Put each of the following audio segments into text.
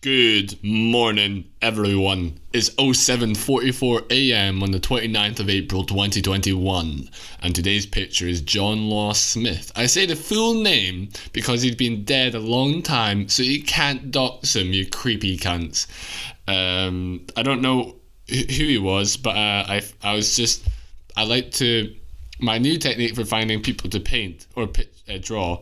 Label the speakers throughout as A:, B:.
A: Good morning, everyone. It's 07:44 a.m. on the 29th of April 2021, and today's picture is John Law Smith. I say the full name because he's been dead a long time, so you can't dox him, you creepy cunts. Um, I don't know who he was, but uh, I I was just I like to my new technique for finding people to paint or uh, draw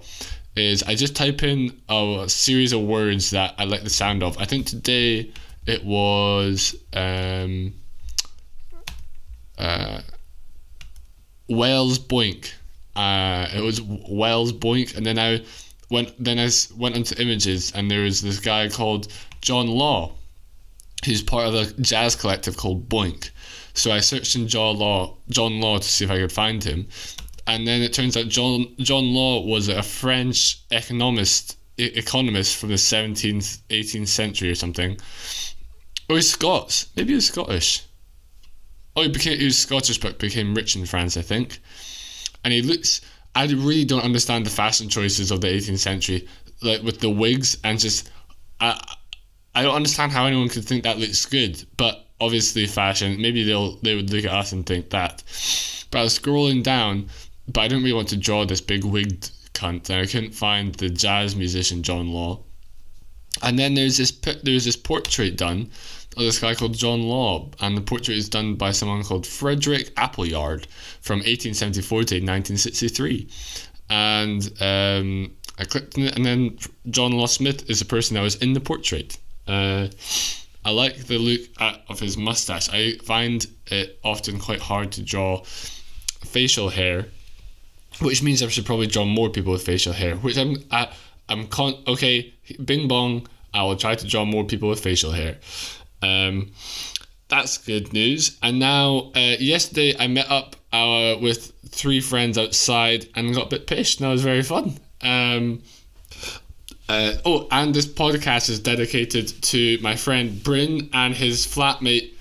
A: is I just type in a series of words that I like the sound of. I think today it was um, uh, Wales Boink. Uh, it was Wells Boink, and then I went then I went into images, and there was this guy called John Law, who's part of a jazz collective called Boink. So I searched in John Law, John Law to see if I could find him, and then it turns out John John Law was a French economist economist from the 17th 18th century or something. Or he's Scots. Maybe he's Scottish. Oh he became he was Scottish but became rich in France I think. And he looks I really don't understand the fashion choices of the 18th century like with the wigs and just I I don't understand how anyone could think that looks good but obviously fashion maybe they'll they would look at us and think that. But I was scrolling down but I didn't really want to draw this big wigged cunt, and I couldn't find the jazz musician John Law. And then there's this there's this portrait done of this guy called John Law, and the portrait is done by someone called Frederick Appleyard from 1874 to 1963. And um, I clicked it, and then John Law Smith is the person that was in the portrait. Uh, I like the look at, of his mustache. I find it often quite hard to draw facial hair which means I should probably draw more people with facial hair. Which I'm I, I'm con okay. Bing bong. I will try to draw more people with facial hair. Um, that's good news. And now, uh, yesterday I met up uh, with three friends outside and got a bit pissed, that was very fun. Um, uh, oh, and this podcast is dedicated to my friend Bryn and his flatmate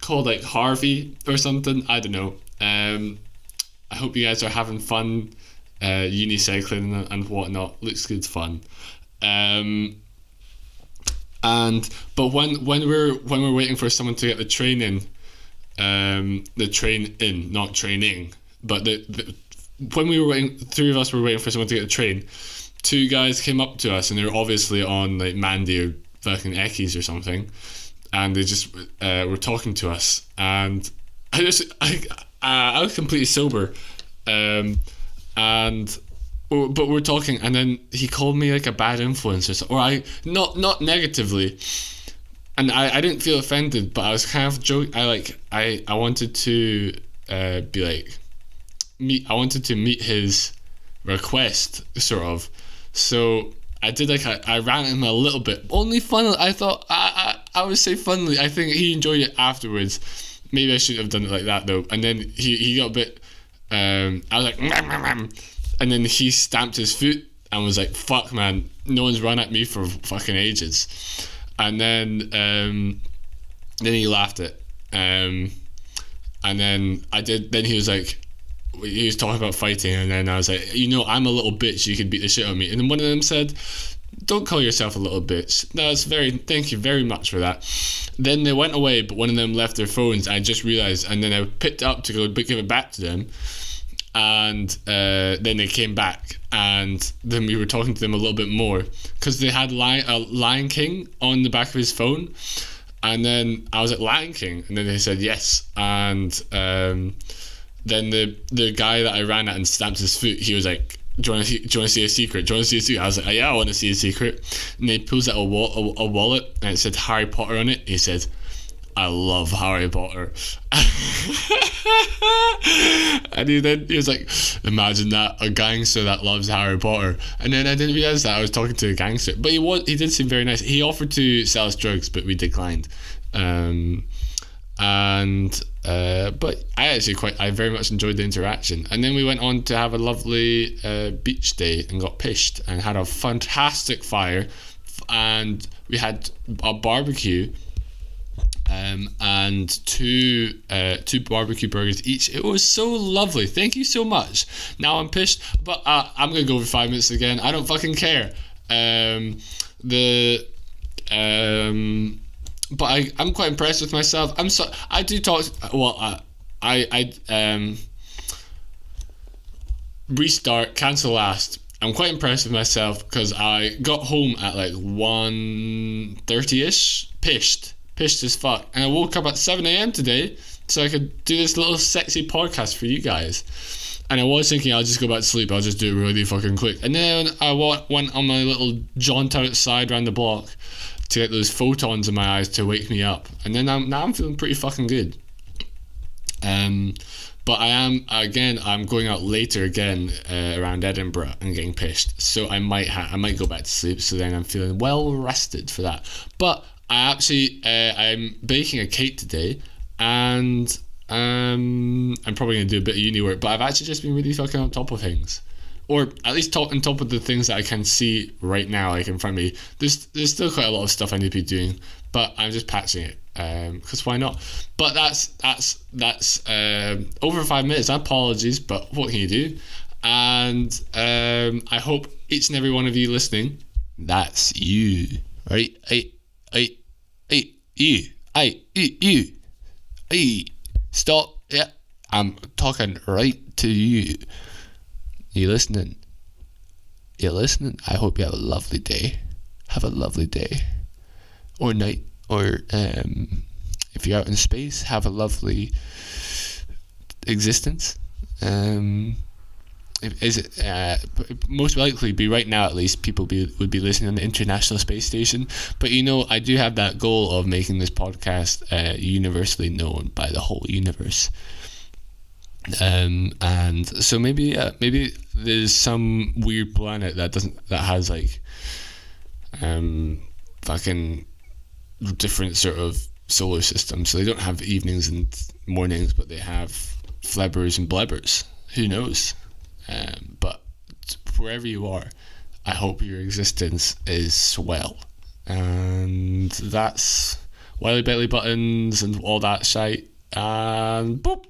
A: called like Harvey or something. I don't know. Um, I hope you guys are having fun uh, unicycling and, and whatnot. Looks good fun. Um, and but when when we're when we're waiting for someone to get the train in, um, the train in, not training, but the, the when we were waiting, three of us were waiting for someone to get the train. Two guys came up to us and they're obviously on like Mandy or fucking Eckies or something, and they just uh, were talking to us. And I just I uh, I was completely sober, um, and but we're talking, and then he called me like a bad influence or so, or I not not negatively, and I, I didn't feel offended, but I was kind of joking. I like I I wanted to uh, be like meet. I wanted to meet his request, sort of. So I did like I, I ran him a little bit, only funnily. I thought I, I I would say funnily. I think he enjoyed it afterwards maybe I shouldn't have done it like that though. And then he, he got a bit. Um, I was like, and then he stamped his foot and was like, "Fuck, man, no one's run at me for fucking ages." And then um, then he laughed it. Um, and then I did. Then he was like, he was talking about fighting, and then I was like, you know, I'm a little bitch. You could beat the shit out of me. And then one of them said, don't call yourself a little bitch. It's very. Thank you very much for that. Then they went away, but one of them left their phones. I just realized, and then I picked up to go give it back to them, and uh, then they came back, and then we were talking to them a little bit more because they had Lion, uh, Lion King on the back of his phone, and then I was at Lion King, and then they said yes, and um, then the the guy that I ran at and stamped his foot, he was like to see, do you want to see a secret? Do you want to see a secret? I was like, yeah, I want to see a secret. And he pulls out a, a, a wallet and it said Harry Potter on it. He said, I love Harry Potter. and he then he was like, imagine that a gangster that loves Harry Potter. And then I didn't realize that I was talking to a gangster, but he was he did seem very nice. He offered to sell us drugs, but we declined. Um, and uh, but I actually quite I very much enjoyed the interaction. And then we went on to have a lovely uh, beach day and got pished and had a fantastic fire, and we had a barbecue. Um, and two uh, two barbecue burgers each. It was so lovely. Thank you so much. Now I'm pissed, but uh, I'm gonna go for five minutes again. I don't fucking care. Um, the Um, but I, I'm quite impressed with myself. I'm so I do talk. Well, I I, I um restart cancel last. I'm quite impressed with myself because I got home at like 1.30 ish, pished, pished as fuck, and I woke up at seven a.m. today so I could do this little sexy podcast for you guys. And I was thinking I'll just go back to sleep. I'll just do it really fucking quick. And then I went on my little jaunt outside around the block to get those photons in my eyes to wake me up. And then I'm, now I'm feeling pretty fucking good. Um, but I am again. I'm going out later again uh, around Edinburgh and getting pissed, So I might ha- I might go back to sleep. So then I'm feeling well rested for that. But I actually uh, I'm baking a cake today, and um, I'm probably gonna do a bit of uni work. But I've actually just been really fucking on top of things or at least top on top of the things that I can see right now, like in front of me. There's there's still quite a lot of stuff I need to be doing, but I'm just patching it because um, why not? But that's that's that's um, over five minutes. Apologies, but what can you do? And um, I hope each and every one of you listening, that's you, right? I, I, I, you, I, you, you, I. Stop. Yeah, I'm talking right to you. You listening? You listening? I hope you have a lovely day. Have a lovely day. Or night. Or um, if you're out in space, have a lovely existence. Um, is it uh, most likely be right now at least people be, would be listening on the international space station but you know i do have that goal of making this podcast uh, universally known by the whole universe um, and so maybe uh, maybe there's some weird planet that doesn't that has like um fucking different sort of solar systems. So they don't have evenings and mornings, but they have flebbers and blebbers. Who knows? Um, but wherever you are, I hope your existence is swell. And that's Wiley Belly Buttons and all that shite. And boop.